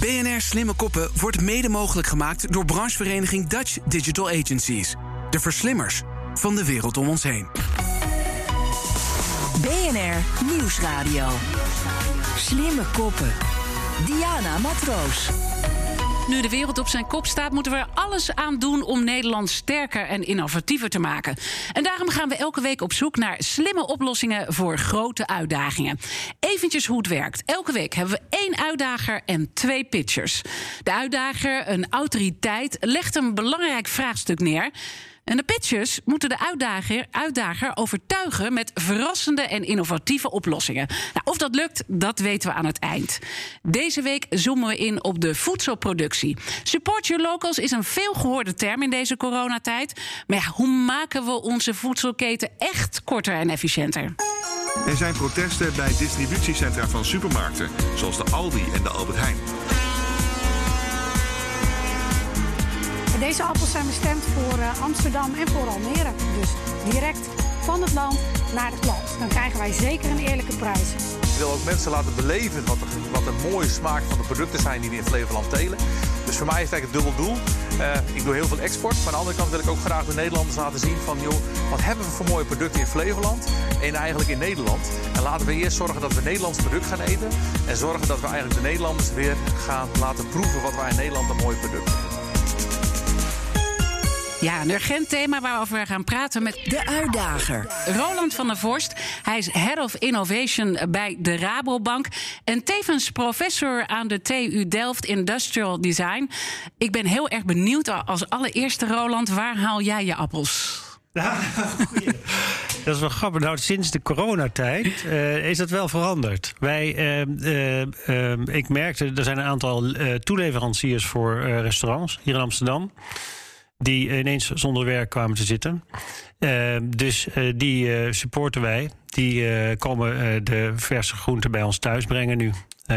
BNR Slimme Koppen wordt mede mogelijk gemaakt door branchevereniging Dutch Digital Agencies. De verslimmers van de wereld om ons heen. BNR Nieuwsradio. Slimme Koppen. Diana Matroos. Nu de wereld op zijn kop staat, moeten we er alles aan doen om Nederland sterker en innovatiever te maken. En daarom gaan we elke week op zoek naar slimme oplossingen voor grote uitdagingen. Eventjes hoe het werkt. Elke week hebben we één uitdager en twee pitchers. De uitdager, een autoriteit, legt een belangrijk vraagstuk neer. En de pitchers moeten de uitdager, uitdager overtuigen met verrassende en innovatieve oplossingen. Nou, of dat lukt, dat weten we aan het eind. Deze week zoomen we in op de voedselproductie. Support your locals is een veelgehoorde term in deze coronatijd. Maar ja, hoe maken we onze voedselketen echt korter en efficiënter? Er zijn protesten bij distributiecentra van supermarkten, zoals de Aldi en de Albert Heijn. Deze appels zijn bestemd voor uh, Amsterdam en voor Almere. Dus direct van het land naar de klant. Dan krijgen wij zeker een eerlijke prijs. Ik wil ook mensen laten beleven wat de, wat mooie smaak van de producten zijn die we in Flevoland telen. Dus voor mij is het eigenlijk het dubbel doel. Uh, ik doe heel veel export. Maar aan de andere kant wil ik ook graag de Nederlanders laten zien van... joh, wat hebben we voor mooie producten in Flevoland en eigenlijk in Nederland. En laten we eerst zorgen dat we Nederlands product gaan eten. En zorgen dat we eigenlijk de Nederlanders weer gaan laten proeven wat wij in Nederland een mooie producten hebben. Ja, een urgent thema waarover we gaan praten met de uitdager. Roland van der Vorst. Hij is Head of Innovation bij de Rabobank. En tevens professor aan de TU Delft Industrial Design. Ik ben heel erg benieuwd als allereerste, Roland, waar haal jij je appels? Ja, dat is wel grappig. Nou, sinds de coronatijd uh, is dat wel veranderd. Wij, uh, uh, ik merkte, er zijn een aantal toeleveranciers voor restaurants hier in Amsterdam die ineens zonder werk kwamen te zitten. Uh, dus uh, die uh, supporten wij. Die komen de verse groenten bij ons thuis brengen nu. die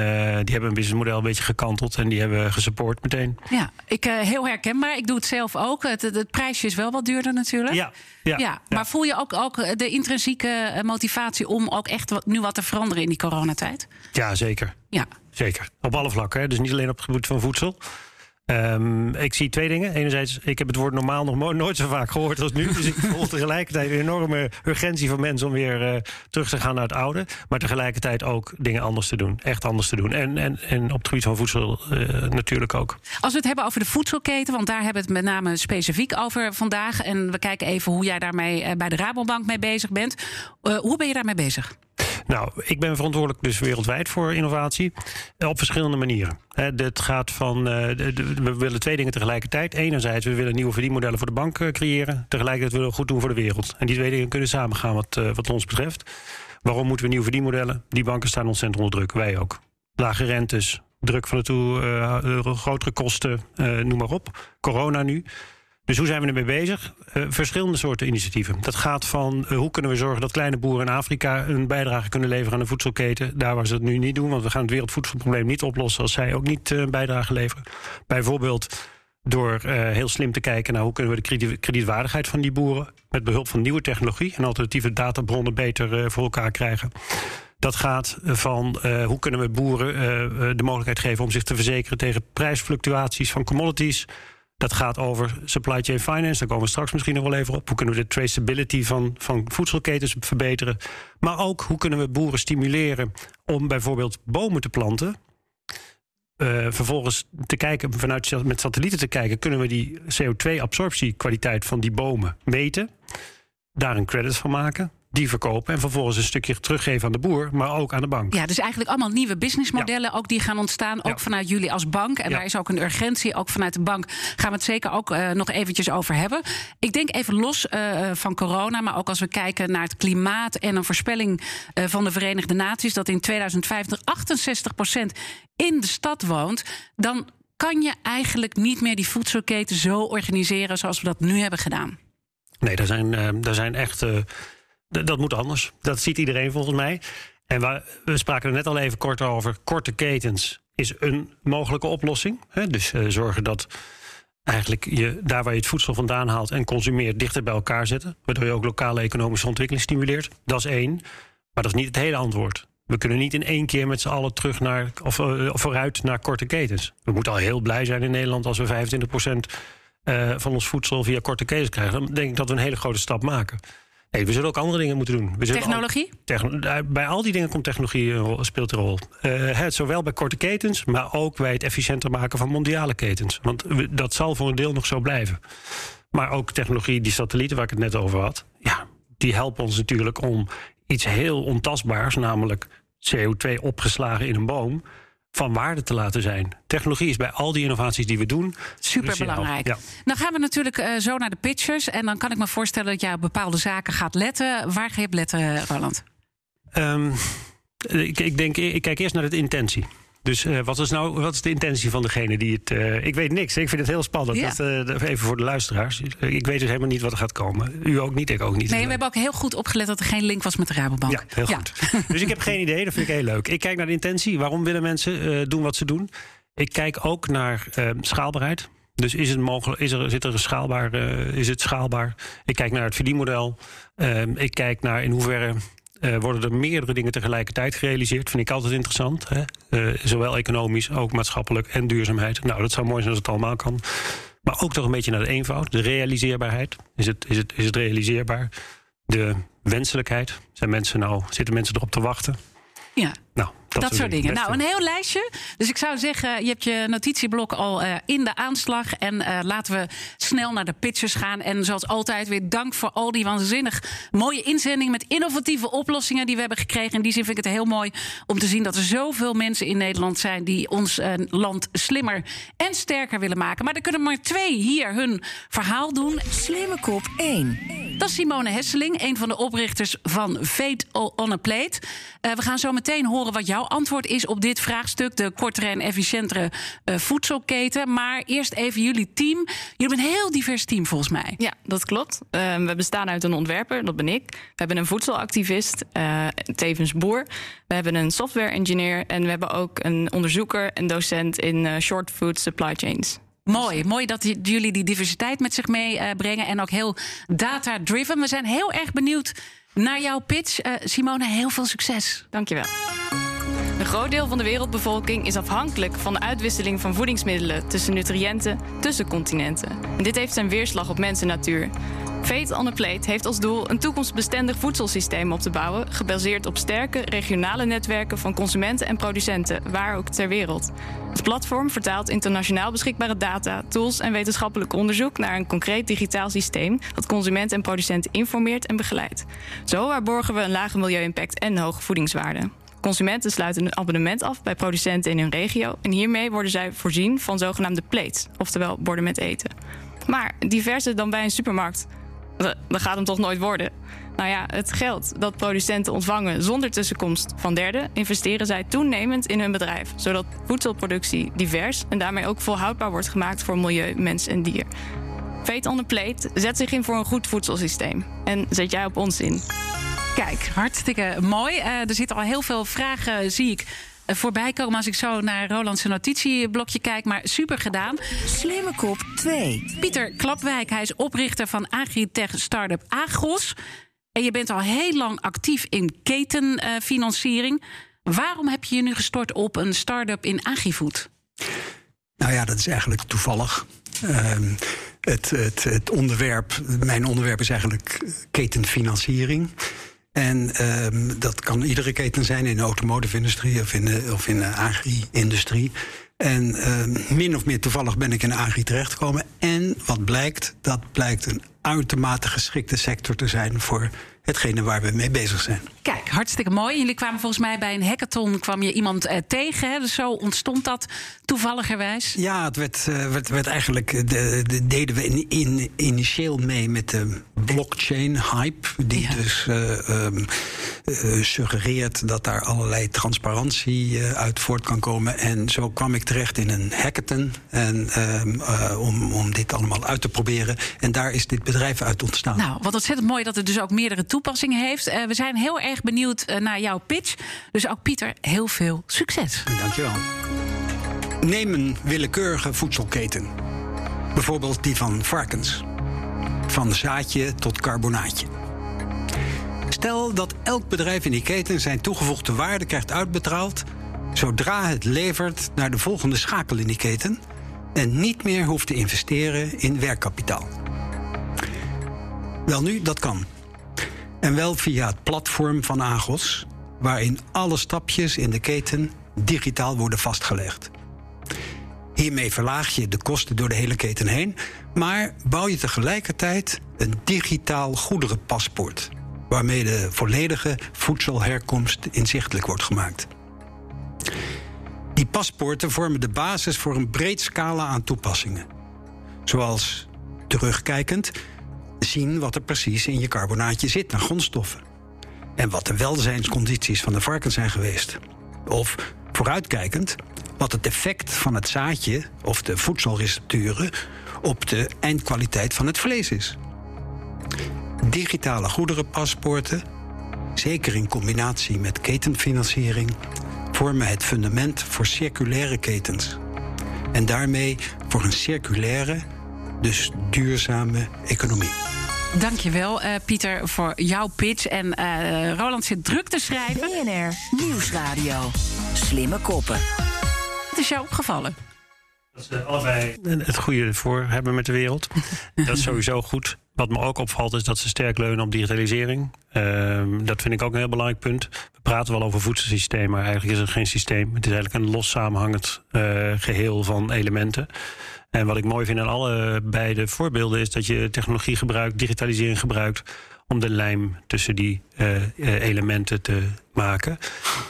hebben een businessmodel een beetje gekanteld en die hebben gesupport meteen. Ja, ik, heel herkenbaar. Ik doe het zelf ook. Het, het, prijsje is wel wat duurder natuurlijk. Ja, ja, ja, Maar voel je ook, ook de intrinsieke motivatie om ook echt wat, nu wat te veranderen in die coronatijd? Ja, zeker. Ja. Zeker. Op alle vlakken. Hè? Dus niet alleen op het gebied van voedsel. Um, ik zie twee dingen. Enerzijds, ik heb het woord normaal nog nooit zo vaak gehoord als nu. Dus ik voel tegelijkertijd een enorme urgentie van mensen om weer uh, terug te gaan naar het oude. Maar tegelijkertijd ook dingen anders te doen. Echt anders te doen. En, en, en op het gebied van voedsel uh, natuurlijk ook. Als we het hebben over de voedselketen, want daar hebben we het met name specifiek over vandaag. En we kijken even hoe jij daarmee uh, bij de Rabobank mee bezig bent. hoe ben je daarmee bezig? Nou, ik ben verantwoordelijk dus wereldwijd voor innovatie. Eh, op verschillende manieren. Het gaat van, uh, we willen twee dingen tegelijkertijd. Enerzijds, we willen nieuwe verdienmodellen voor de bank uh, creëren. Tegelijkertijd willen we goed doen voor de wereld. En die twee dingen kunnen samengaan wat, wat ons betreft. Waarom moeten we nieuwe verdienmodellen? Die banken staan ontzettend onder druk, wij ook. Lage rentes, druk van de toe, grotere kosten, noem maar op. Corona nu. Dus hoe zijn we ermee bezig? Uh, verschillende soorten initiatieven. Dat gaat van uh, hoe kunnen we zorgen dat kleine boeren in Afrika een bijdrage kunnen leveren aan de voedselketen. Daar waar ze het nu niet doen, want we gaan het wereldvoedselprobleem niet oplossen als zij ook niet een bijdrage leveren. Bijvoorbeeld door heel slim te kijken naar hoe kunnen we de krediet kredietwaardigheid van die boeren met behulp van nieuwe technologie en alternatieve databronnen beter voor elkaar krijgen. Dat gaat van hoe kunnen we boeren de mogelijkheid geven om zich te verzekeren tegen prijsfluctuaties van commodities dat gaat over supply chain finance. Daar komen we straks misschien nog wel even op. Hoe kunnen we de traceability van, van voedselketens verbeteren? Maar ook hoe kunnen we boeren stimuleren om bijvoorbeeld bomen te planten. Uh, vervolgens te kijken, vanuit met satellieten te kijken, kunnen we die CO2-absorptiekwaliteit van die bomen meten. Daar een credit van maken die verkopen en vervolgens een stukje teruggeven aan de boer, maar ook aan de bank. Ja, dus eigenlijk allemaal nieuwe businessmodellen ook die gaan ontstaan, ook vanuit jullie als bank. En daar is ook een urgentie, ook vanuit de bank gaan we het zeker ook uh, nog eventjes over hebben. Ik denk even los uh, van corona, maar ook als we kijken naar het klimaat en een voorspelling uh, van de Verenigde Naties dat in 2050 68% in de stad woont, dan kan je eigenlijk niet meer die voedselketen zo organiseren zoals we dat nu hebben gedaan. Nee, daar zijn, daar zijn echt dat moet anders. Dat ziet iedereen volgens mij. En we, spraken er net al even kort over. Korte ketens is een mogelijke oplossing. Hè? Dus uh, zorgen dat eigenlijk je daar waar je het voedsel vandaan haalt en consumeert dichter bij elkaar zetten. Waardoor je ook lokale economische ontwikkeling stimuleert. Dat is één. Maar dat is niet het hele antwoord. We kunnen niet in één keer met z'n allen terug naar, of, uh, vooruit naar korte ketens. We moeten al heel blij zijn in Nederland als we 25% uh, van ons voedsel via korte ketens krijgen. Dan denk ik dat we een hele grote stap maken. Nee, we zullen ook andere dingen moeten doen. We technologie? Al, techn bij al die dingen komt technologie een rol, speelt een rol. Uh, het, zowel bij korte ketens, maar ook bij het efficiënter maken van mondiale ketens. Want we, dat zal voor een deel nog zo blijven. Maar ook technologie, die satellieten waar ik het net over had, ja, die helpen ons natuurlijk om iets heel ontastbaars, namelijk CO2 opgeslagen in een boom, van waarde te laten zijn. Technologie is bij al die innovaties die we doen. Super belangrijk. Ja. Dan gaan we natuurlijk uh, zo naar de pitchers. En dan kan ik me voorstellen dat jij op bepaalde zaken gaat letten. Waar ga je op letten, Roland? Um, ik, ik, denk, ik kijk eerst naar de intentie. Dus uh, wat is nou wat is de intentie van degene die het. Uh, ik weet niks. Ik vind het heel spannend. Ja. Dat, uh, even voor de luisteraars. Ik weet dus helemaal niet wat er gaat komen. U ook niet, ik ook niet. Nee, we hebben ook heel goed opgelet dat er geen link was met de Rabobank. Ja, heel ja. goed. dus ik heb geen idee. Dat vind ik heel leuk. Ik kijk naar de intentie. Waarom willen mensen doen wat ze doen? Ik kijk ook naar schaalbaarheid. Dus is het mogelijk, is er, zit er een schaalbaar, is het schaalbaar? Ik kijk naar het verdienmodel. Ehm, ik kijk naar in hoeverre uh, worden er meerdere dingen tegelijkertijd gerealiseerd. Vind ik altijd interessant. Hè? Uh, zowel economisch, ook maatschappelijk en duurzaamheid. Nou, dat zou mooi zijn als het allemaal kan. Maar ook toch een beetje naar de eenvoud, de realiseerbaarheid. Is het, is het, is het realiseerbaar? De wenselijkheid. Zijn mensen nou, zitten mensen erop te wachten? Ja. Nou, dat, soort dingen. Nou, een heel lijstje. Dus ik zou zeggen, je hebt je notitieblok al uh, in de aanslag. En uh, laten we snel naar de pitchers gaan. En zoals altijd weer dank voor al die waanzinnig mooie inzendingen... met innovatieve oplossingen die we hebben gekregen. In die zin vind ik het heel mooi om te zien dat er zoveel mensen in Nederland zijn... die ons uh, land slimmer en sterker willen maken. Maar er kunnen maar twee hier hun verhaal doen. Slimme kop 1. Dat is Simone Hesseling, een van de oprichters van Fate on a Plate. we gaan zo meteen horen wat jouw antwoord is op dit vraagstuk. De kortere en efficiëntere uh, voedselketen. Maar eerst even jullie team. Jullie hebben een heel divers team volgens mij. Ja, dat klopt. Uh, we bestaan uit een ontwerper, dat ben ik. We hebben een voedselactivist, uh, tevens boer. We hebben een software engineer. En we hebben ook een onderzoeker en docent in short food supply chains. Mooi, mooi dat jullie die diversiteit met zich meebrengen. en ook heel data-driven. We zijn heel erg benieuwd naar jouw pitch. Simone, heel veel succes. Dankjewel. Een groot deel van de wereldbevolking is afhankelijk van de uitwisseling van voedingsmiddelen tussen nutriënten tussen continenten. En dit heeft zijn weerslag op mens en natuur. Fate on a Plate heeft als doel een toekomstbestendig voedselsysteem op te bouwen, gebaseerd op sterke regionale netwerken van consumenten en producenten, waar ook ter wereld. Het platform vertaalt internationaal beschikbare data, tools en wetenschappelijk onderzoek naar een concreet digitaal systeem dat consumenten en producenten informeert en begeleidt. Zo waarborgen we een lage milieu-impact en hoge voedingswaarde. Consumenten sluiten een abonnement af bij producenten in hun regio. En hiermee worden zij voorzien van zogenaamde plates, oftewel borden met eten. Maar diverser dan bij een supermarkt, dat gaat hem toch nooit worden. Nou ja, het geld dat producenten ontvangen zonder tussenkomst van derden, investeren zij toenemend in hun bedrijf, zodat voedselproductie divers en daarmee ook volhoudbaar wordt gemaakt voor milieu, mens en dier. Fate on the plate zet zich in voor een goed voedselsysteem. En zet jij op ons in. Kijk, hartstikke mooi. Uh, er zitten al heel veel vragen, zie ik. Uh, voorbij komen als ik zo naar Rolandse notitieblokje kijk. Maar super gedaan. Slimme kop 2. Pieter Klapwijk, hij is oprichter van agritech startup Agros. En je bent al heel lang actief in ketenfinanciering. Waarom heb je je nu gestort op een start-up in agrifood? Nou ja, dat is eigenlijk toevallig. Ehm, het, het, het onderwerp, mijn onderwerp is eigenlijk ketenfinanciering. En um, dat kan iedere keten zijn in de automotive-industrie of in de, of in de agri-industrie. En uh, min of meer toevallig ben ik in agri terechtgekomen. En wat blijkt, dat blijkt een uitermate geschikte sector te zijn voor hetgene waar we mee bezig zijn. Kijk, hartstikke mooi. Jullie kwamen volgens mij bij een hackathon kwam je iemand uh, tegen. Hè? Dus zo ontstond dat toevalligerwijs. Ja, het werd, uh, werd, werd eigenlijk. De, de, deden we in, in, initieel mee met de blockchain hype. Die ja. dus uh, um, suggereert dat daar allerlei transparantie uit voort kan komen. En zo kwam ik terecht in een hackathon. En, um, om, om dit allemaal uit te proberen. En daar is dit bedrijf uit ontstaan. Nou, wat ontzettend mooi dat het dus ook meerdere toepassingen heeft. we zijn heel erg erg benieuwd uh, naar jouw pitch. Dus ook Pieter, heel veel succes. Dankjewel. Neem een willekeurige voedselketen. Bijvoorbeeld die van varkens. Van zaadje tot carbonaatje. Stel dat elk bedrijf in die keten zijn toegevoegde waarde krijgt uitbetaald zodra het levert naar de volgende schakel in die keten en niet meer hoeft te investeren in werkkapitaal. Wel nu, dat kan. En wel via het platform van Agos, waarin alle stapjes in de keten digitaal worden vastgelegd. Hiermee verlaag je de kosten door de hele keten heen, maar bouw je tegelijkertijd een digitaal goederenpaspoort, waarmee de volledige voedselherkomst inzichtelijk wordt gemaakt. Die paspoorten vormen de basis voor een breed scala aan toepassingen. Zoals terugkijkend zien wat er precies in je carbonaatje zit aan grondstoffen. En wat de welzijnscondities van de varken zijn geweest. Of vooruitkijkend wat het effect van het zaadje of de voedselrecepturen op de eindkwaliteit van het vlees is. Digitale goederenpaspoorten, zeker in combinatie met ketenfinanciering, vormen het fundament voor circulaire ketens. En daarmee voor een circulaire, dus duurzame economie. Dankjewel, uh, Pieter, voor jouw pitch. En uh, Roland zit druk te schrijven. BNR Nieuwsradio. Slimme koppen. Wat is jou opgevallen? Dat ze allebei het goede voor hebben met de wereld. dat is sowieso goed. Wat me ook opvalt is dat ze sterk leunen op digitalisering. Uh, dat vind ik ook een heel belangrijk punt. We praten wel over voedselsysteem, maar eigenlijk is het geen systeem. Het is eigenlijk een los samenhangend uh, geheel van elementen. En wat ik mooi vind aan alle beide voorbeelden is dat je technologie gebruikt, digitalisering gebruikt om de lijm tussen die uh, elementen te maken.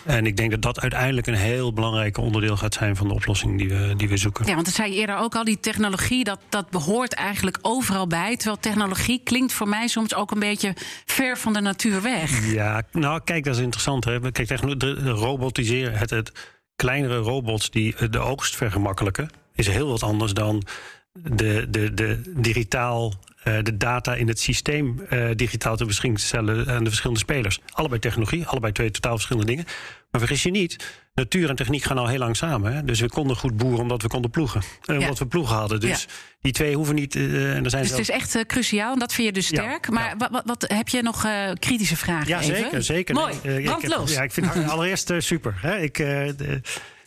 En ik denk dat dat uiteindelijk een heel belangrijk onderdeel gaat zijn van de oplossing die we, die we zoeken. Ja, want dat zei je eerder ook al, die technologie, dat, dat behoort eigenlijk overal bij. Terwijl technologie klinkt voor mij soms ook een beetje ver van de natuur weg. Ja, nou kijk, dat is interessant. Hè? Kijk, robotiseren, het, het kleinere robots die de oogst vergemakkelijken, is heel wat anders dan de, de, de digitaal uh, de data in het systeem uh, digitaal te beschikking stellen aan de verschillende spelers. Allebei technologie, allebei twee totaal verschillende dingen. Maar vergis je niet, natuur en techniek gaan al heel lang samen. Hè? Dus we konden goed boeren omdat we konden ploegen. En ja. omdat we ploegen hadden. Dus ja. die twee hoeven niet. Uh, en er zijn dus zelf... het is echt cruciaal en dat vind je dus sterk. Ja, maar wat, wat, wat, heb je nog kritische vragen? Ja, even? zeker. zeker. Mooi, nee. Ik, ja, ik vind het allereerst super. Hè? Ik,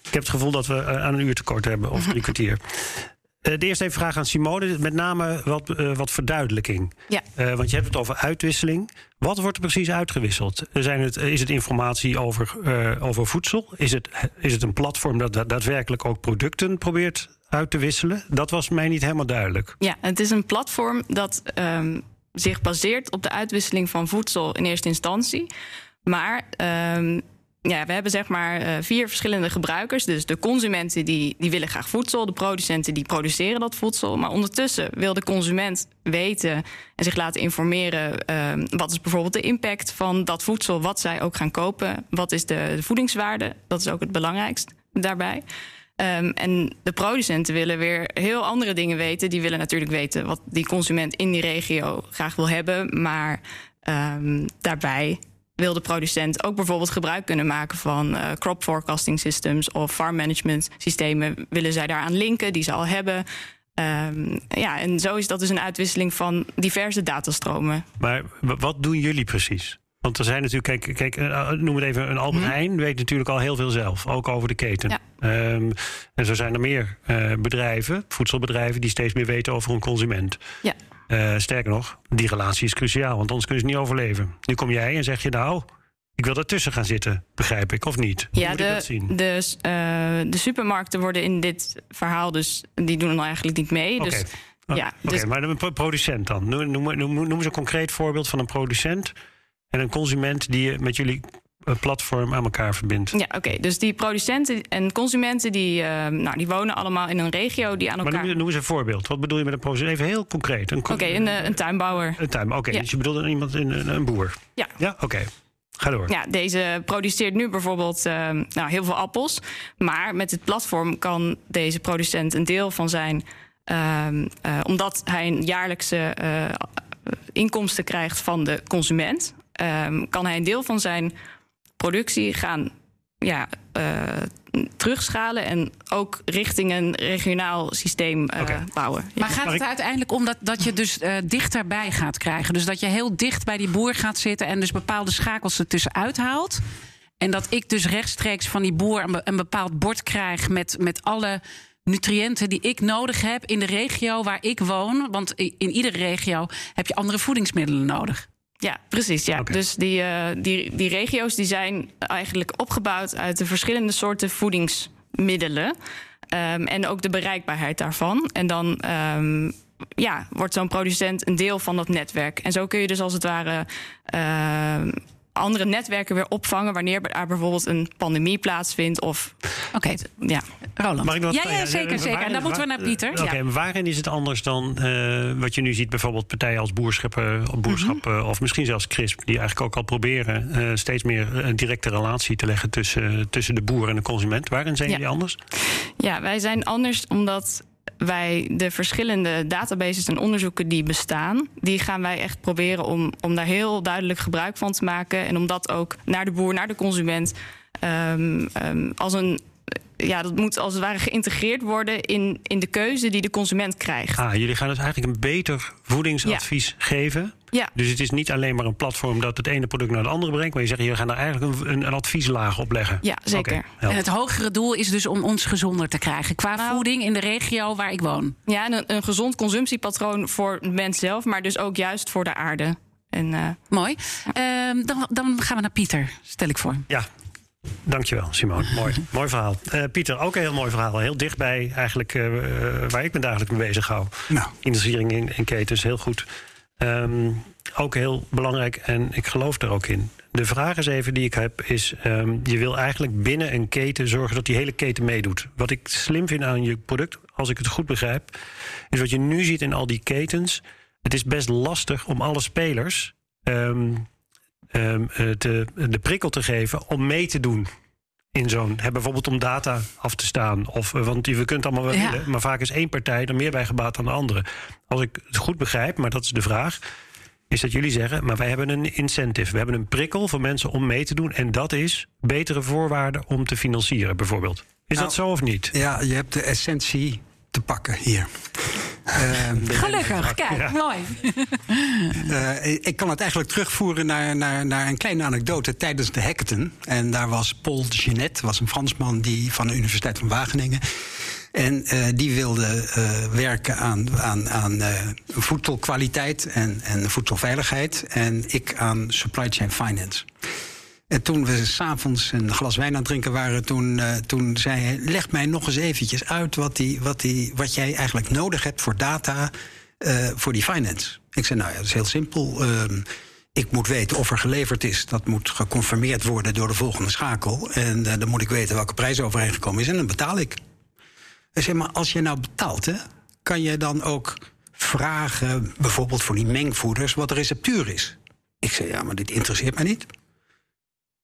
ik heb het gevoel dat we aan een uur tekort hebben, of drie kwartier. Uh, de eerste even vraag aan Simone, met name wat, uh, wat verduidelijking. Ja. Uh, want je hebt het over uitwisseling. Wat wordt er precies uitgewisseld? Zijn het, is het informatie over, over voedsel? Is het, is het een platform dat daadwerkelijk ook producten probeert uit te wisselen? Dat was mij niet helemaal duidelijk. Ja, het is een platform dat um, zich baseert op de uitwisseling van voedsel in eerste instantie. Maar um, ja, we hebben zeg maar uh, vier verschillende gebruikers. Dus de consumenten die, die willen graag voedsel. De producenten die produceren dat voedsel. Maar ondertussen wil de consument weten en zich laten informeren... Uh, wat is bijvoorbeeld de impact van dat voedsel, wat zij ook gaan kopen. Wat is de, de voedingswaarde? Dat is ook het belangrijkst daarbij. Um, en de producenten willen weer heel andere dingen weten. Die willen natuurlijk weten wat die consument in die regio graag wil hebben. Maar um, daarbij wil de producent ook bijvoorbeeld gebruik kunnen maken van uh, crop forecasting systems of farm management systemen. Willen zij daaraan linken, die ze al hebben. Um, ja, en zo is dat dus een uitwisseling van diverse datastromen. Maar wat doen jullie precies? Want er zijn natuurlijk, kijk, kijk noem het even, een Albert Heijn hmm. weet natuurlijk al heel veel zelf, ook over de keten. Ja. Um, en zo zijn er meer uh, bedrijven, voedselbedrijven, die steeds meer weten over een consument. Ja. Uh, sterker nog, die relatie is cruciaal, want anders kunnen ze niet overleven. Nu kom jij en zeg je nou, ik wil daartussen gaan zitten, begrijp ik, of niet? Ja, de, de, uh, de, supermarkten worden in dit verhaal dus, die doen er eigenlijk niet mee. Okay. Dus, oh, ja, okay, dus... maar een producent dan? Noem, noem, noem, noem eens een concreet voorbeeld van een producent en een consument die je met jullie platform aan elkaar verbindt. Ja, oké. Okay. Dus die producenten en consumenten die, uh, nou, die wonen allemaal in een regio die aan elkaar. Maar noem, noem eens een voorbeeld. Wat bedoel je met een producent? Even heel concreet. Oké, okay, een, een tuinbouwer. Een tuinbouwer. Oké, okay, ja. dus je bedoelt iemand een, een boer. Ja. Ja, oké. Ga door. Ja, deze produceert nu bijvoorbeeld uh, nou, heel veel appels. Maar met het platform kan deze producent een deel van zijn. Uh, omdat hij een jaarlijkse inkomsten krijgt van de consument, kan hij een deel van zijn productie gaan ja, uh, terugschalen en ook richting een regionaal systeem uh, bouwen. Maar gaat het uiteindelijk om dat, dat je dus uh, dichterbij gaat krijgen? Dus dat je heel dicht bij die boer gaat zitten en dus bepaalde schakels ertussen uithaalt? En dat ik dus rechtstreeks van die boer een, een bepaald bord krijg met, met alle nutriënten die ik nodig heb in de regio waar ik woon. Want in iedere regio heb je andere voedingsmiddelen nodig. Ja, precies. Ja. Dus die, uh, die, die regio's die zijn eigenlijk opgebouwd uit de verschillende soorten voedingsmiddelen. Um, en ook de bereikbaarheid daarvan. En dan um, ja, wordt zo'n producent een deel van dat netwerk. En zo kun je dus als het ware. Uh, andere netwerken weer opvangen wanneer er bijvoorbeeld een pandemie plaatsvindt. Of, Oké, ja. Roland. Mag ik nog ja, ja, zeker, zeker. En dan moeten we naar Pieter. Oké, okay, ja. waarin is het anders dan uh, wat je nu ziet, bijvoorbeeld partijen als boerschappen, boerschap mm -hmm. of misschien zelfs CRISP, die eigenlijk ook al proberen uh, steeds meer een directe relatie te leggen tussen, tussen de boer en de consument. Waarin zijn jullie anders? Ja, wij zijn anders omdat wij de verschillende databases en onderzoeken die bestaan, die gaan wij echt proberen om, om daar heel duidelijk gebruik van te maken. En om dat ook naar de boer, naar de consument, um, um, als een ja, dat moet als het ware geïntegreerd worden in, in de keuze die de consument krijgt. Ah, jullie gaan dus eigenlijk een beter voedingsadvies ja. geven. Ja. Dus het is niet alleen maar een platform dat het ene product naar het andere brengt, maar je zegt, je gaan er eigenlijk een, een advieslaag op leggen. Ja, zeker. Okay, en het hogere doel is dus om ons gezonder te krijgen qua nou, voeding in de regio waar ik woon. Ja, en een, een gezond consumptiepatroon voor de mens zelf, maar dus ook juist voor de aarde. En, uh, Mooi. Ja. Uh, dan, dan gaan we naar Pieter, stel ik voor. Ja, Dankjewel, Simone. Mooi, mooi verhaal. Uh, Pieter, ook een heel mooi verhaal. Heel dichtbij eigenlijk uh, waar ik me dagelijks mee bezig hou. Nou. Industrie in, in ketens, heel goed. Um, ook heel belangrijk en ik geloof er ook in. De vraag is even die ik heb, is... Um, je wil eigenlijk binnen een keten zorgen dat die hele keten meedoet. Wat ik slim vind aan je product, als ik het goed begrijp... is wat je nu ziet in al die ketens... het is best lastig om alle spelers... Um, Um, te, de prikkel te geven om mee te doen in zo'n. Bijvoorbeeld om data af te staan. Of, want we kunt allemaal wel ja. willen, maar vaak is één partij er meer bij gebaat dan de andere. Als ik het goed begrijp, maar dat is de vraag. Is dat jullie zeggen, maar wij hebben een incentive. We hebben een prikkel voor mensen om mee te doen. En dat is betere voorwaarden om te financieren, bijvoorbeeld. Is nou, dat zo of niet? Ja, je hebt de essentie te pakken hier. Uh, Gelukkig, kijk, ja. mooi. uh, ik kan het eigenlijk terugvoeren naar, naar, naar een kleine anekdote tijdens de hackathon. En daar was Paul Genet, was een Fransman die, van de Universiteit van Wageningen. En uh, die wilde werken aan, aan, aan voedselkwaliteit en, en voedselveiligheid. En ik aan supply chain finance. En toen we s'avonds een glas wijn aan het drinken waren, toen, uh, toen zei hij: Leg mij nog eens eventjes uit wat, die, wat, die, wat jij eigenlijk nodig hebt voor data uh, voor die finance. Ik zei: Nou ja, dat is heel simpel. Uh, ik moet weten of er geleverd is. Dat moet geconfirmeerd worden door de volgende schakel. En uh, dan moet ik weten welke prijs overeengekomen is. En dan betaal ik. Hij zei: Maar als je nou betaalt, hè, kan je dan ook vragen, bijvoorbeeld voor die mengvoeders, wat de receptuur is? Ik zei: Ja, maar dit interesseert mij niet.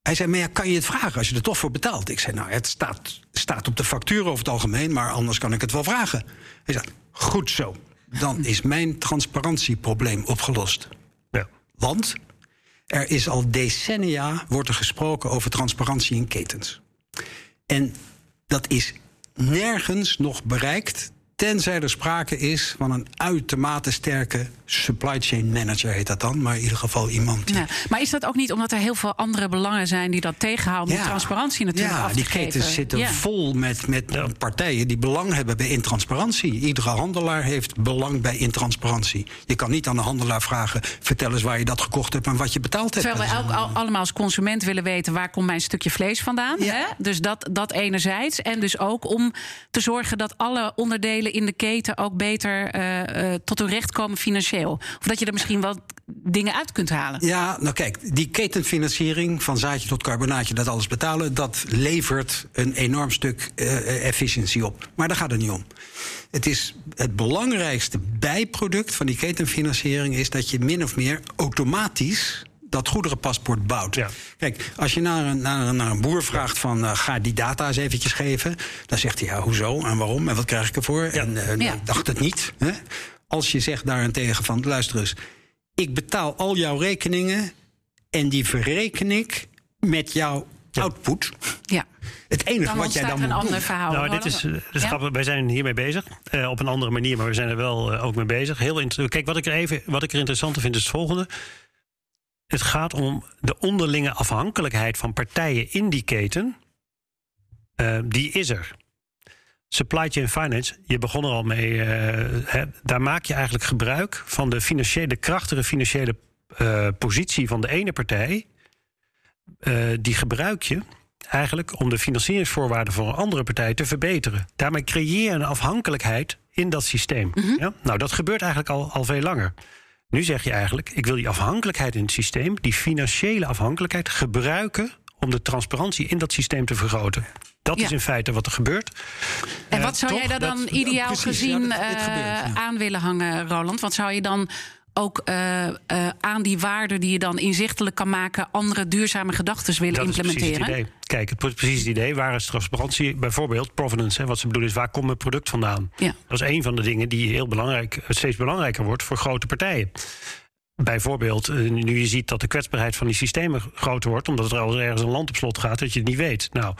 Hij zei, maar ja, kan je het vragen als je er toch voor betaalt? Ik zei, nou, het staat, staat op de factuur over het algemeen, maar anders kan ik het wel vragen. Hij zei, goed zo. Dan is mijn transparantieprobleem opgelost. Ja. Want er is al decennia wordt er gesproken over transparantie in ketens. En dat is nergens nog bereikt Tenzij er sprake is van een uitermate sterke supply chain manager, heet dat dan. Maar in ieder geval iemand. Die... Ja, maar is dat ook niet omdat er heel veel andere belangen zijn die dat tegenhouden? Ja, transparantie natuurlijk. Ja, af te die ketens geven. zitten ja. vol met, met ja. partijen die belang hebben bij intransparantie. Iedere handelaar heeft belang bij intransparantie. Je kan niet aan de handelaar vragen: vertel eens waar je dat gekocht hebt en wat je betaald hebt. Terwijl we ook al, allemaal als consument willen weten waar komt mijn stukje vlees vandaan. Hè? Dus dat, dat enerzijds. En dus ook om te zorgen dat alle onderdelen in de keten ook beter uh, uh, tot hun recht komen financieel. Of dat je er misschien wel dingen uit kunt halen. Ja, nou kijk, die ketenfinanciering van zaadje tot carbonaatje, dat alles betalen, dat levert een enorm stuk uh, efficiëntie op. Maar daar gaat het niet om. Het is het belangrijkste bijproduct van die ketenfinanciering is dat je min of meer automatisch dat goederenpaspoort bouwt. Ja. Kijk, als je naar een, naar, een, naar een boer vraagt van uh, ga die data eens eventjes geven, dan zegt hij ja, hoezo en waarom en wat krijg ik ervoor? Ja. En uh, Ja. dacht het niet. Hè? Als je zegt daarentegen van luister eens, ik betaal al jouw rekeningen en die verreken ik met jouw output. Ja. Het enige Dan wat jij dan er een moet ander doen. verhaal. Nou, dit is, eh, dit is Ja? grappig. Wij zijn hiermee bezig. Eh, op een andere manier, maar we zijn er wel eh, ook mee bezig. Heel inter- Kijk, wat ik, er even, wat ik er interessanter vind is het volgende. Het gaat om de onderlinge afhankelijkheid van partijen in die keten. Die is er. Supply chain finance, je begon er al mee. eh, hè, daar maak je eigenlijk gebruik van de financiële, krachtige financiële eh, positie van de ene partij. Eh, die gebruik je eigenlijk om de financieringsvoorwaarden voor een andere partij te verbeteren. Daarmee creëer je een afhankelijkheid in dat systeem. Mhm. ja? Nou, dat gebeurt eigenlijk al, al veel langer. Nu zeg je eigenlijk, ik wil die afhankelijkheid in het systeem, die financiële afhankelijkheid, gebruiken om de transparantie in dat systeem te vergroten. Dat Ja. is in feite wat er gebeurt. En Eh, wat zou jij daar dan Dat- ideaal precies, ja, gezien dat- eh, gebeurt, aan willen hangen, Roland? Wat zou je dan ook eh, aan die waarden die je dan inzichtelijk kan maken, andere duurzame gedachten willen Dat is precies het implementeren? idee. Kijk, het is precies het idee. Waar is transparantie? Bijvoorbeeld provenance. Hè, wat ze bedoelen is, waar komt mijn product vandaan? Ja. Dat is een van de dingen die heel belangrijk, steeds belangrijker wordt voor grote partijen. Bijvoorbeeld, nu je ziet dat de kwetsbaarheid van die systemen groter wordt, omdat er al ergens een land op slot gaat, dat je het niet weet. Nou,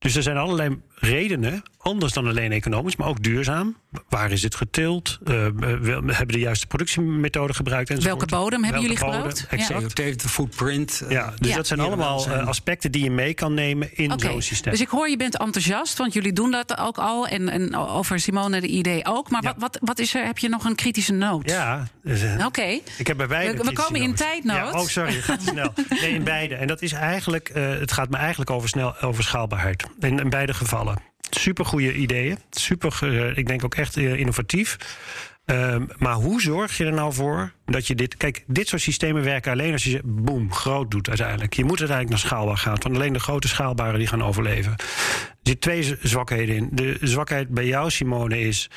dus er zijn allerlei redenen, anders dan alleen economisch, maar ook duurzaam. Waar is het geteeld? Eh, wel- hebben de juiste productiemethode gebruikt? enzovoort. Welke bodem hebben Welke jullie bodem? gebruikt? Ja. Exact. CO2, de footprint. eh, Ja, dus Ja. dat zijn allemaal eh, aspecten die je mee kan nemen in Oké, zo'n systeem. Dus ik hoor, je bent enthousiast, want jullie doen dat ook al. En, en over Simone de idee ook. Maar Ja. wat, wat, wat is er? Heb je nog een kritische noot? Ja, dus, Oké. ik heb bij beide. We- komen in tijdnood. Ja, oh, sorry, het gaat te snel. Nee, in beide. En dat is eigenlijk, eh, het gaat me eigenlijk over, snel, over schaalbaarheid. In, in beide gevallen. Supergoeie ideeën. Super, eh, ik denk ook echt eh, innovatief. Ehm, maar hoe zorg je er nou voor dat je dit. Kijk, dit soort systemen werken alleen als je ze boom, groot doet uiteindelijk. Je moet uiteindelijk naar schaalbaar gaan. Want alleen de grote schaalbare die gaan overleven. Er zitten twee zwakheden in. De zwakheid bij jou, Simone, is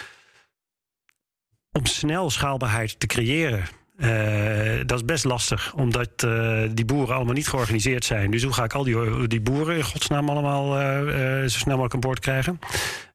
om snel schaalbaarheid te creëren. Eh, dat is best lastig, omdat eh, die boeren allemaal niet georganiseerd zijn. Dus hoe ga ik al die, die boeren in godsnaam allemaal eh, zo snel mogelijk aan boord krijgen?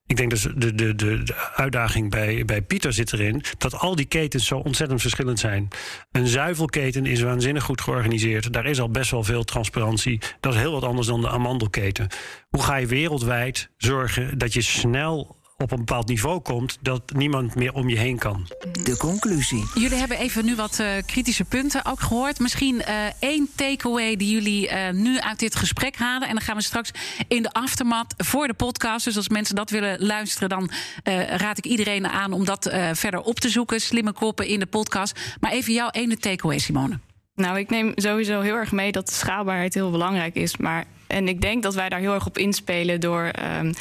Ik denk dus de, de, de, de uitdaging bij, bij Pieter zit erin dat al die ketens zo ontzettend verschillend zijn. Een zuivelketen is waanzinnig goed georganiseerd. Daar is al best wel veel transparantie. Dat is heel wat anders dan de amandelketen. Hoe ga je wereldwijd zorgen dat je snel op een bepaald niveau komt dat niemand meer om je heen kan? De conclusie. Jullie hebben even nu wat eh, kritische punten ook gehoord. Misschien eh, één takeaway die jullie eh, nu uit dit gesprek halen. En dan gaan we straks in de aftermath voor de podcast. Dus als mensen dat willen luisteren, dan eh, raad ik iedereen aan om dat eh, verder op te zoeken. Slimme koppen in de podcast. Maar even jouw ene takeaway, Simone. Nou, ik neem sowieso heel erg mee dat de schaalbaarheid heel belangrijk is. Maar, en ik denk dat wij daar heel erg op inspelen door ehm,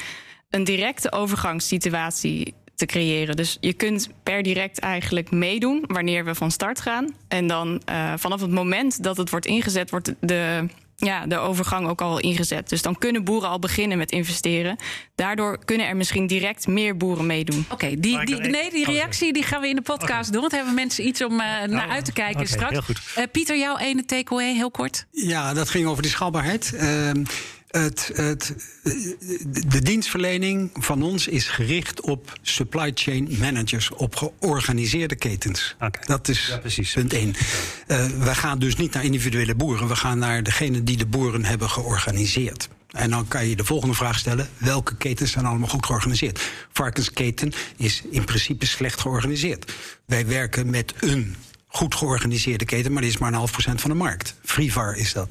een directe overgangssituatie te creëren. Dus je kunt per direct eigenlijk meedoen wanneer we van start gaan. En dan eh, vanaf het moment dat het wordt ingezet, wordt de, ja, de overgang ook al ingezet. Dus dan kunnen boeren al beginnen met investeren. Daardoor kunnen er misschien direct meer boeren meedoen. Oké, die, die, nee, die oh, reactie die gaan we in de podcast doen. Want hebben mensen iets om eh, naar Oh, uit te kijken straks. heel goed. Eh, Pieter, jouw ene takeaway, heel kort. Ja, dat ging over die schaalbaarheid. Het, het, de dienstverlening van ons is gericht op supply chain managers, op georganiseerde ketens. Dat is Ja, precies. punt één. Eh, we gaan dus niet naar individuele boeren, we gaan naar degene die de boeren hebben georganiseerd. En dan kan je de volgende vraag stellen: welke ketens zijn allemaal goed georganiseerd? Varkensketen is in principe slecht georganiseerd. Wij werken met een goed georganiseerde keten, maar die is maar een half procent van de markt. Frivar is dat.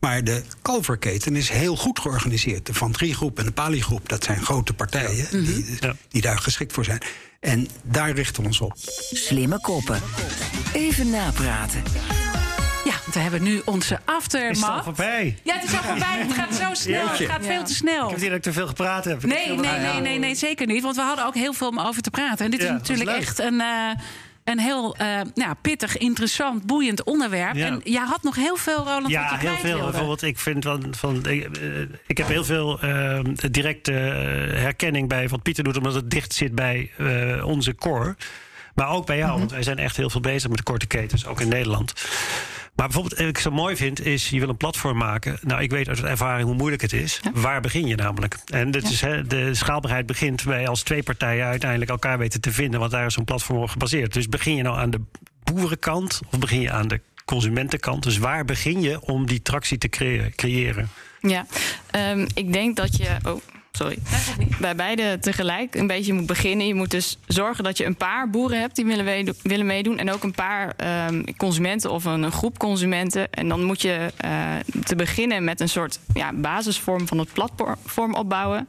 Maar de kalverketen is heel goed georganiseerd. De Van Drie groep en de Pali groep, dat zijn grote partijen die, Ja. die daar geschikt voor zijn. En daar richten we ons op. Slimme koppen. Even napraten. Ja, want we hebben nu onze Is het al aftermath. voorbij? Ja, het is al voorbij. Het gaat zo snel. Jeetje. Het gaat veel te Ik snel. heb hier dat ik te veel gepraat heb. Ik heb Nee, nee, Ah, nee, nee, nee, zeker niet. Want we hadden ook heel veel om over te praten. En dit Ja, is natuurlijk echt een, eh, een heel eh, ja, pittig, interessant, boeiend onderwerp. Ja. En jij had nog heel veel, Roland, wat Ja, heel veel. wilde. Bijvoorbeeld, ik vind van. van ik, eh, ik heb heel veel eh, directe herkenning bij wat Pieter doet, omdat het dicht zit bij onze core. Maar ook bij jou, Mhm. want wij zijn echt heel veel bezig met de korte ketens, ook in Nederland. Maar bijvoorbeeld, wat ik zo mooi vind, is je wil een platform maken. Nou, ik weet uit ervaring hoe moeilijk het is. Waar begin je namelijk? En dit is, hè, de schaalbaarheid begint bij als twee partijen uiteindelijk elkaar weten te vinden, want daar is zo'n platform op gebaseerd. Dus begin je nou aan de boerenkant of begin je aan de consumentenkant? Dus waar begin je om die tractie te crea- creëren? Ja, um, ik denk dat je. Oh. Sorry. Bij beide tegelijk een beetje moet beginnen. Je moet dus zorgen dat je een paar boeren hebt die willen, willen meedoen. En ook een paar um, consumenten of een, een, groep consumenten. En dan moet je uh, te beginnen met een soort ja, basisvorm van het platform opbouwen.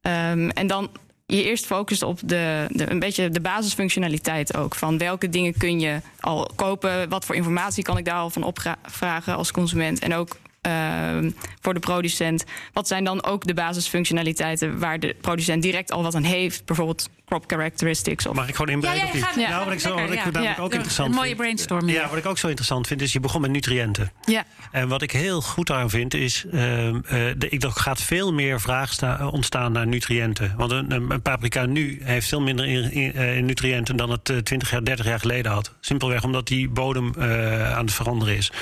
Um, en dan je eerst focust op de, de, een beetje de basisfunctionaliteit ook. Van welke dingen kun je al kopen? Wat voor informatie kan ik daar al van opvragen als consument? En ook uh, voor de producent. Wat zijn dan ook de basisfunctionaliteiten waar de producent direct al wat aan heeft? Bijvoorbeeld crop characteristics. Of... Mag ik gewoon inbreken? Ja, ja, ja, nou, wat ik, zo, wat ik ja. ook interessant Een mooie brainstorming. Ja, wat ik ook zo interessant vind, is je begon met nutriënten. Ja. En wat ik heel goed aan vind, is uh, uh, de, ik, er gaat veel meer vraag sta, ontstaan naar nutriënten. Want een, een, paprika nu heeft veel minder in, in, in nutriënten dan het 20 jaar, 30 jaar geleden had. Simpelweg omdat die bodem aan het veranderen is.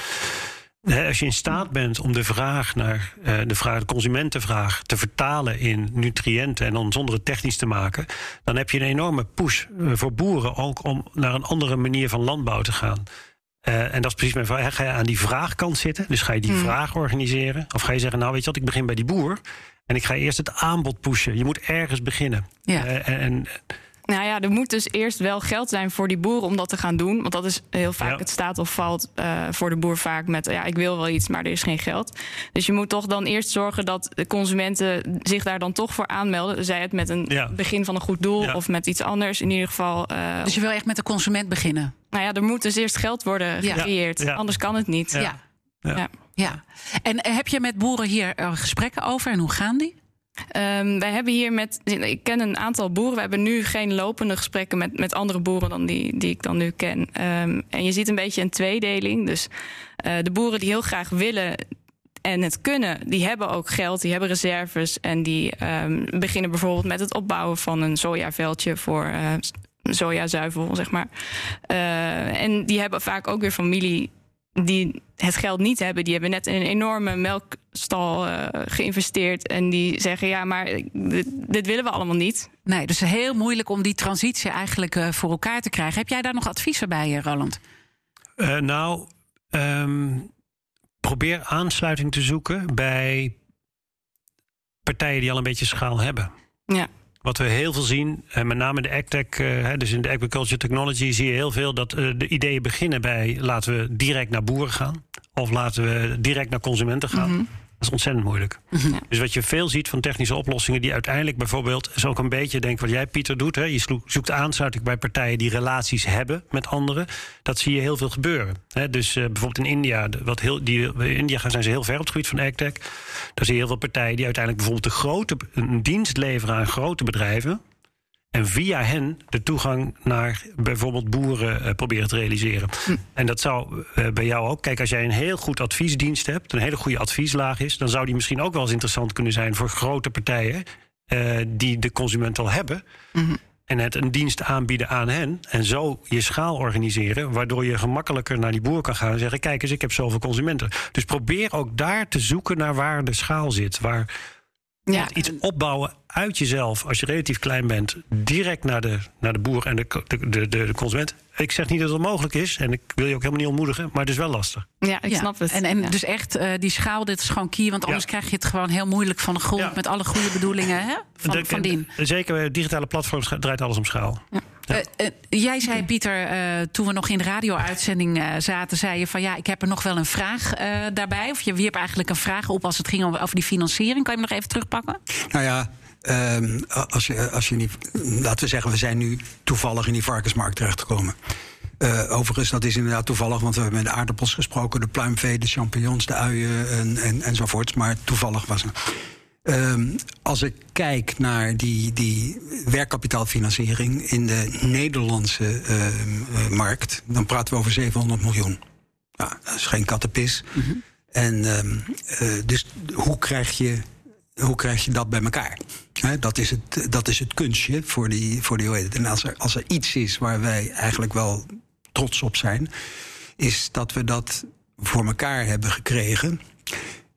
Als je in staat bent om de vraag naar uh, de, vraag, de consumentenvraag te vertalen in nutriënten en dan zonder het technisch te maken, dan heb je een enorme push uh, voor boeren ook om naar een andere manier van landbouw te gaan. Uh, en dat is precies mijn vraag. Ga je aan die vraagkant zitten? Dus ga je die hmm. vraag organiseren? Of ga je zeggen, nou weet je wat, ik begin bij die boer en ik ga eerst het aanbod pushen. Je moet ergens beginnen. Ja. en, en nou ja, er moet dus eerst wel geld zijn voor die boeren om dat te gaan doen. Want dat is heel vaak het staat of valt uh, voor de boer vaak met... ja, ik wil wel iets, maar er is geen geld. Dus je moet toch dan eerst zorgen dat de consumenten zich daar dan toch voor aanmelden. Zij het met een ja. begin van een goed doel ja. of met iets anders. In ieder geval... Uh, dus je wil echt met de consument beginnen? Nou ja, er moet dus eerst geld worden gecreëerd. Anders kan het niet. Ja. Ja. Ja. En eh, heb je met boeren hier gesprekken over en hoe gaan die? Um, wij hebben hier met. Ik ken een aantal boeren. We hebben nu geen lopende gesprekken met, met andere boeren dan die, die ik dan nu ken. Um, en je ziet een beetje een tweedeling. Dus uh, de boeren die heel graag willen en het kunnen, die hebben ook geld, die hebben reserves. En die um, beginnen bijvoorbeeld met het opbouwen van een sojaveldje voor uh, sojazuivel, zeg maar. Uh, en die hebben vaak ook weer familie die het geld niet hebben, die hebben net in een enorme melkstal uh, geïnvesteerd. En die zeggen: ja, maar dit, dit, willen we allemaal niet. Nee, dus heel moeilijk om die transitie eigenlijk uh, voor elkaar te krijgen. Heb jij daar nog adviezen bij, Roland? Uh, nou, um, probeer aansluiting te zoeken bij partijen die al een beetje schaal hebben. Ja. Wat we heel veel zien, en met name de AgTech, uh, dus in de Agriculture Technology, zie je heel veel dat uh, de ideeën beginnen bij laten we direct naar boeren gaan. Of laten we direct naar consumenten gaan. -hmm. Is ontzettend moeilijk. -hmm. Dus wat je veel ziet van technische oplossingen die uiteindelijk bijvoorbeeld, is ook een beetje, denk wat jij Pieter doet. Hè, je zoekt aansluiting bij partijen die relaties hebben met anderen. Dat zie je heel veel gebeuren. Hè, dus uh, bijvoorbeeld in India, wat heel, die, in India zijn ze heel ver op het gebied van AgTech. Daar zie je heel veel partijen die uiteindelijk bijvoorbeeld de grote, een dienst leveren aan grote bedrijven. En via hen de toegang naar bijvoorbeeld boeren uh, proberen te realiseren. Hm. En dat zou uh, bij jou ook. Kijk, als jij een heel goed adviesdienst hebt, een hele goede advieslaag is, dan zou die misschien ook wel eens interessant kunnen zijn voor grote partijen uh, die de consument al hebben. Mhm. En het een dienst aanbieden aan hen. En zo je schaal organiseren. Waardoor je gemakkelijker naar die boer kan gaan en zeggen: Kijk eens, ik heb zoveel consumenten. Dus probeer ook daar te zoeken naar waar de schaal zit. Waar ja. iets opbouwen uit jezelf, als je relatief klein bent, direct naar de, naar de boer en de, de, de, de consument. Ik zeg niet dat het mogelijk is en ik wil je ook helemaal niet ontmoedigen, maar het is wel lastig. Ja, ik snap het. En, en ja. dus echt, uh, die schaal, dit is gewoon key, want anders krijg je het gewoon heel moeilijk van de grond met alle goede bedoelingen hè? Van, de, van dien. Zeker, digitale platforms draait alles om schaal. Ja. Uh, uh, jij zei, Pieter, uh, toen we nog in de radio-uitzending zaten, zei je van ja, ik heb er nog wel een vraag daarbij. Of je wierp eigenlijk een vraag op als het ging over, over die financiering. Kan je me nog even terugpakken? Nou ja. Um, als je, als je niet, laten we zeggen, we zijn nu toevallig in die varkensmarkt terechtgekomen. Uh, overigens, dat is inderdaad toevallig, want we hebben met de aardappels gesproken, de pluimvee, de champignons, de uien en, en, enzovoorts. Maar toevallig was het. Um, als ik kijk naar die, die werkkapitaalfinanciering in de Nederlandse uh, uh, markt, dan praten we over 700 miljoen. Nou, dat is geen kattenpis. Mm -hmm. En um, dus hoe krijg je hoe krijg je dat bij elkaar? He, dat, is het, dat is het kunstje voor die, voor die En als er, als er iets is waar wij eigenlijk wel trots op zijn, is dat we dat voor elkaar hebben gekregen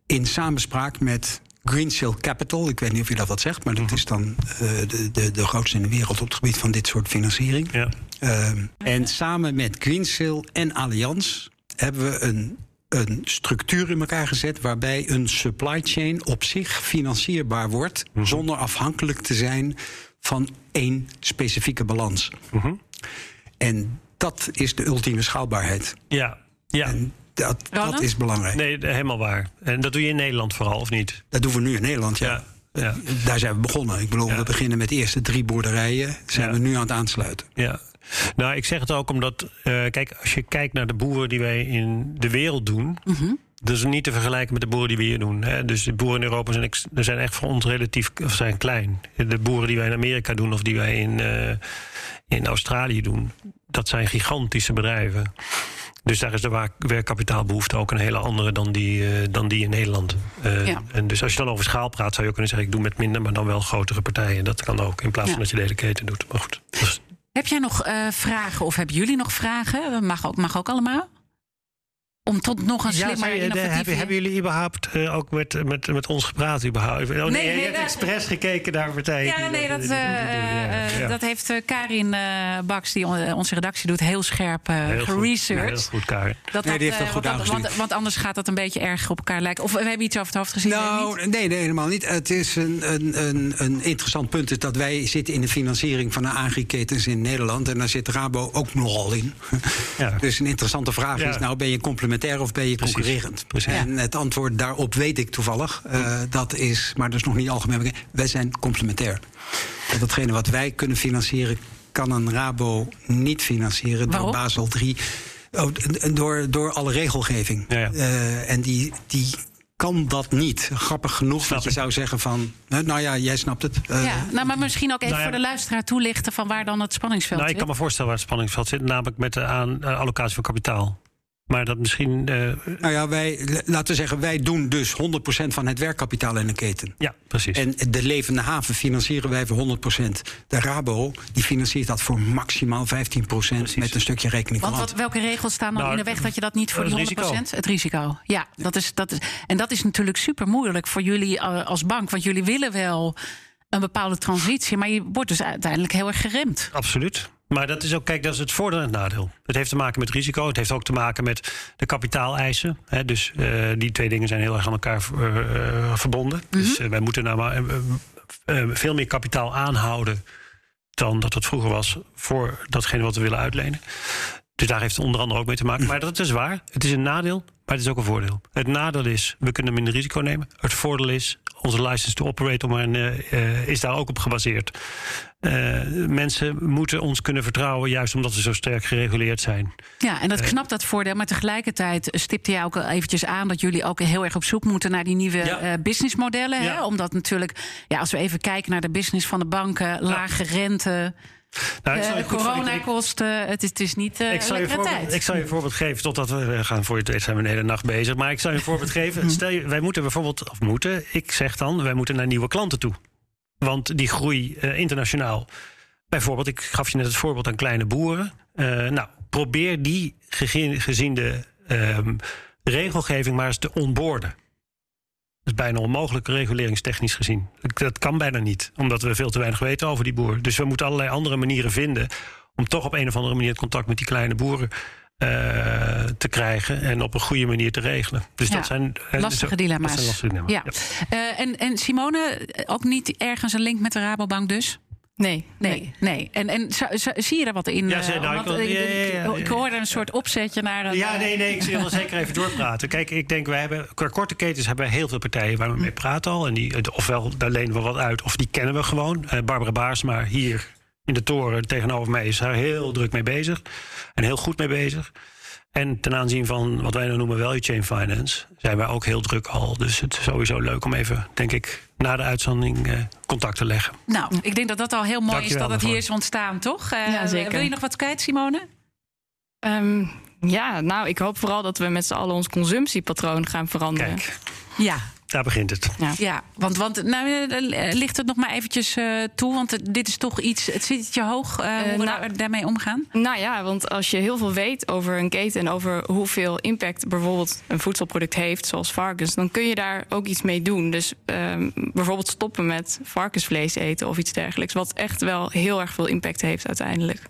in samenspraak met Greensill Capital. Ik weet niet of je dat wat zegt, maar dat is dan uh, de, de, de grootste in de wereld op het gebied van dit soort financiering. Ja. Uh, en samen met Greensill en Allianz hebben we een een structuur in elkaar gezet waarbij een supply chain op zich financierbaar wordt, zonder afhankelijk te zijn van één specifieke balans. En dat is de ultieme schaalbaarheid. Ja, ja. En dat, dat is belangrijk. Nee, helemaal waar. En dat doe je in Nederland vooral, of niet? Dat doen we nu in Nederland, ja. Ja, ja. Daar zijn we begonnen. Ik bedoel, Ja. we beginnen met de eerste drie boerderijen. Zijn Ja. we nu aan het aansluiten. Ja. Nou, ik zeg het ook omdat, eh, kijk, als je kijkt naar de boeren die wij in de wereld doen, dat is niet te vergelijken met de boeren die we hier doen. Hè. Dus de boeren in Europa zijn, zijn echt voor ons relatief of zijn klein. De boeren die wij in Amerika doen of die wij in, eh, in Australië doen, dat zijn gigantische bedrijven. Dus daar is de werkkapitaalbehoefte ook een hele andere dan die, eh, dan die in Nederland. Eh, Ja. En dus als je dan over schaal praat, zou je ook kunnen zeggen: ik doe met minder, maar dan wel grotere partijen. Dat kan ook, in plaats Ja. van dat je de hele keten doet. Maar goed. Heb jij nog eh, vragen of hebben jullie nog vragen? Mag ook, mag ook allemaal. Om tot nog een slimmer, innovatief... hebben, hebben jullie überhaupt eh, ook met, met, met ons gepraat? Überhaupt? Oh, nee, Nee, je nee, hebt dat- expres gekeken naar partijen. Ja, nee, dat, die- eh, eh, ja, ja. dat heeft Karin eh, Baks, die on- onze redactie doet, heel scherp eh Heel goed. geresearched. Heel goed, Karin. Dat Nee, die heeft dat goed want, want, want anders gaat dat een beetje erg op elkaar lijken. Of we hebben iets over het hoofd gezien. Nou, nee, nee, helemaal niet. Het is een, een, een, een interessant punt is dat wij zitten in de financiering van de agriketens in Nederland. En daar zit Rabo ook nogal in. Ja. Dus een interessante vraag Ja. is, nou ben je complementair of ben je Precies. concurrerend? Precies. En het antwoord daarop weet ik toevallig. Eh, dat is, maar dat is nog niet algemeen bekend. Wij zijn complementair. Dat datgene wat wij kunnen financieren, kan een Rabo niet financieren Waarom? door Basel 3. Oh, door, door alle regelgeving. Ja, ja. Eh, en die, die kan dat niet. Grappig genoeg Snap dat je ik. zou zeggen van... nou nou ja, jij snapt het. Eh, ja, nou, maar misschien ook even nou ja. voor de luisteraar toelichten van waar dan het spanningsveld Nou, ik zit. kan me voorstellen waar het spanningsveld zit, namelijk met de aan, allocatie van kapitaal. Maar dat misschien. eh, Nou ja, wij, laten we zeggen, wij doen dus 100% van het werkkapitaal in de keten. ja, precies. En de levende haven financieren wij voor 100%. De Rabo die financiert dat voor maximaal 15% met een stukje rekening van Want wat, welke regels staan dan Nou, in de weg dat je dat niet voor die risico. 100%? Het risico. Ja, dat is, dat is, en dat is natuurlijk super moeilijk voor jullie eh, als bank. Want jullie willen wel een bepaalde transitie, maar je wordt dus uiteindelijk heel erg geremd. Absoluut. Maar dat is ook, kijk, dat is het voordeel en het nadeel. Het heeft te maken met risico. Het heeft ook te maken met de kapitaaleisen. Hè, dus eh, die twee dingen zijn heel erg aan elkaar eh, eh, verbonden. Dus eh, wij moeten nou maar veel meer kapitaal aanhouden dan dat het vroeger was voor datgene wat we willen uitlenen. Dus daar heeft het onder andere ook mee te maken. Maar dat is waar. Het is een nadeel, maar het is ook een voordeel. Het nadeel is, we kunnen minder risico nemen. Het voordeel is, onze license to operate om een, eh, is daar ook op gebaseerd. Eh, mensen moeten ons kunnen vertrouwen, juist omdat we zo sterk gereguleerd zijn. Ja, en dat knapt dat voordeel. Maar tegelijkertijd stipte jij ook al eventjes aan dat jullie ook heel erg op zoek moeten naar die nieuwe Ja. eh, businessmodellen. Hè? Omdat natuurlijk, ja, als we even kijken naar de business van de banken, lage rente, Nou, eh, ik- coronakosten. Het is, het is niet eh Ik zal, je voorbeeld, tijd. ik zal je een voorbeeld geven, totdat we eh, gaan voor je weet zijn we de hele nacht bezig. Maar ik zal je een voorbeeld geven. Stel je, wij moeten bijvoorbeeld, of moeten, ik zeg dan, wij moeten naar nieuwe klanten toe. Want die groei eh, internationaal. Bijvoorbeeld, ik gaf je net het voorbeeld aan kleine boeren. Eh, nou, probeer die gezien de ehm, regelgeving maar eens te onboorden. Dat is bijna onmogelijk reguleringstechnisch gezien. Dat kan bijna niet, omdat we veel te weinig weten over die boer. Dus we moeten allerlei andere manieren vinden om toch op een of andere manier het contact met die kleine boeren eh, te krijgen en op een goede manier te regelen. Dus Ja, dat zijn eh, lastige zo- dilemma's. Dat zijn lastige dilemma's. Ja. Eh, en, en Simone, ook niet ergens een link met de Rabobank dus? Nee, Nee, nee. En, en zo- zo- zie je er wat in? Ja, eh, ze- nou, ik wil- ja, ja, ja, ik, hoorde een soort opzetje naar een... Ja, nee, nee, ik wil zeker even doorpraten. Kijk, ik denk, wij hebben, qua korte ketens hebben we heel veel partijen waar we mee praten al. En die, ofwel, daar lenen we wat uit, of die kennen we gewoon. Eh, Barbara Baarsma hier in de toren tegenover mij is daar heel druk mee bezig. En heel goed mee bezig. En ten aanzien van wat wij dan noemen value chain finance... zijn wij ook heel druk al. Dus het is sowieso leuk om even, denk ik, na de uitzending eh, contact te leggen. Nou, ik denk dat dat al heel mooi Dankjewel is dat het hier is ontstaan, toch? Eh, Ja, zeker. Wil je nog wat kwijt, Simone? Ehm, ja, nou, ik hoop vooral dat we met z'n allen ons consumptiepatroon gaan veranderen. Kijk, Ja, daar begint het. Ja. ja. Want, want nou, eh, ligt het nog maar eventjes eh, toe? Want het- dit is toch iets, het zit je hoog eh, hoe we nou- daar- daarmee omgaan? Nou ja, want als je heel veel weet over een keten en over hoeveel impact bijvoorbeeld een voedselproduct heeft, zoals varkens, dan kun je daar ook iets mee doen. Dus ehm, bijvoorbeeld stoppen met varkensvlees eten of iets dergelijks, wat echt wel heel erg veel impact heeft uiteindelijk.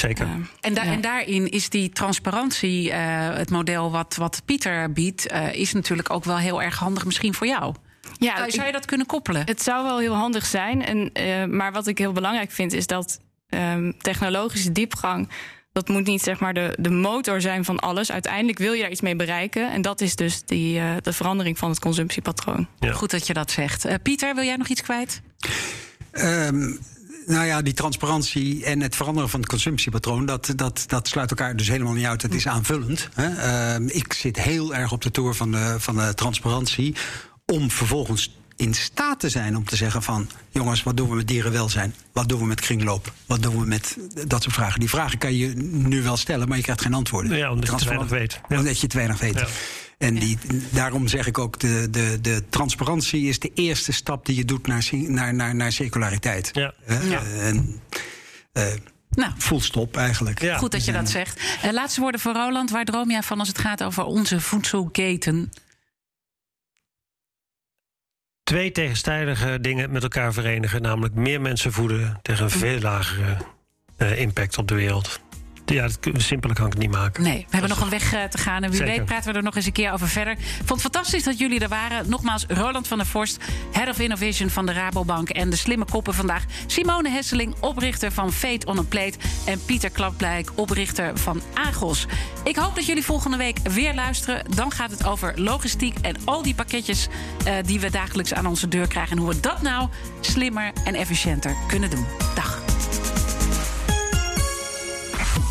Zeker. En, da en, daarin is die transparantie, het model wat, wat Pieter biedt, is natuurlijk ook wel heel erg handig misschien voor jou. Ja, zou je dat kunnen koppelen? Het zou wel heel handig zijn. En, maar wat ik heel belangrijk vind, is dat um, technologische diepgang dat moet niet zeg maar de, de motor zijn van alles. Uiteindelijk wil je daar iets mee bereiken. En dat is dus die, uh, de verandering van het consumptiepatroon. Goed dat je dat zegt. Uh, Pieter, wil jij nog iets kwijt? Um, nou ja, die transparantie en het veranderen van het consumptiepatroon, dat, dat, dat sluit elkaar dus helemaal niet uit. Het is aanvullend. Hè. Uh, ik zit heel erg op de toer van de, van de transparantie. Om vervolgens in staat te zijn om te zeggen van... jongens, wat doen we met dierenwelzijn? Wat doen we met kringloop? Wat doen we met dat soort vragen? Die vragen kan je nu wel stellen, maar je krijgt geen antwoorden. Ja, omdat je te weinig weet. Ja. Omdat je te weinig weet. En die, daarom zeg ik ook, de, de, de transparantie is de eerste stap die je doet naar, naar, naar, naar circulariteit. Ja. Uh, en, uh, nou, full stop eigenlijk. Ja. Goed dat je dat zegt. Uh, laatste woorden voor Roland. Waar droom jij van als het gaat over onze voedselketen? Twee tegenstrijdige dingen met elkaar verenigen. Namelijk meer mensen voeden tegen een veel lagere uh, impact op de wereld. Ja, dat, simpeler kan ik het niet maken. Nee, we hebben nog een weg eh, te gaan. En wie weet praten we er nog eens een keer over verder. Ik vond het fantastisch dat jullie er waren. Nogmaals, Roland van der Vorst, Head of Innovation van de Rabobank. En de slimme koppen vandaag. Simone Hesseling, oprichter van Fate on a Plate. En Pieter Klapblijk, oprichter van Agos. Ik hoop dat jullie volgende week weer luisteren. Dan gaat het over logistiek en al die pakketjes uh, die we dagelijks aan onze deur krijgen. En hoe we dat nou slimmer en efficiënter kunnen doen. Dag.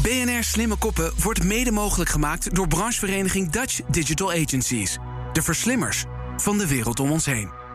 BNR Slimme Koppen wordt mede mogelijk gemaakt door branchevereniging Dutch Digital Agencies. De verslimmers van de wereld om ons heen.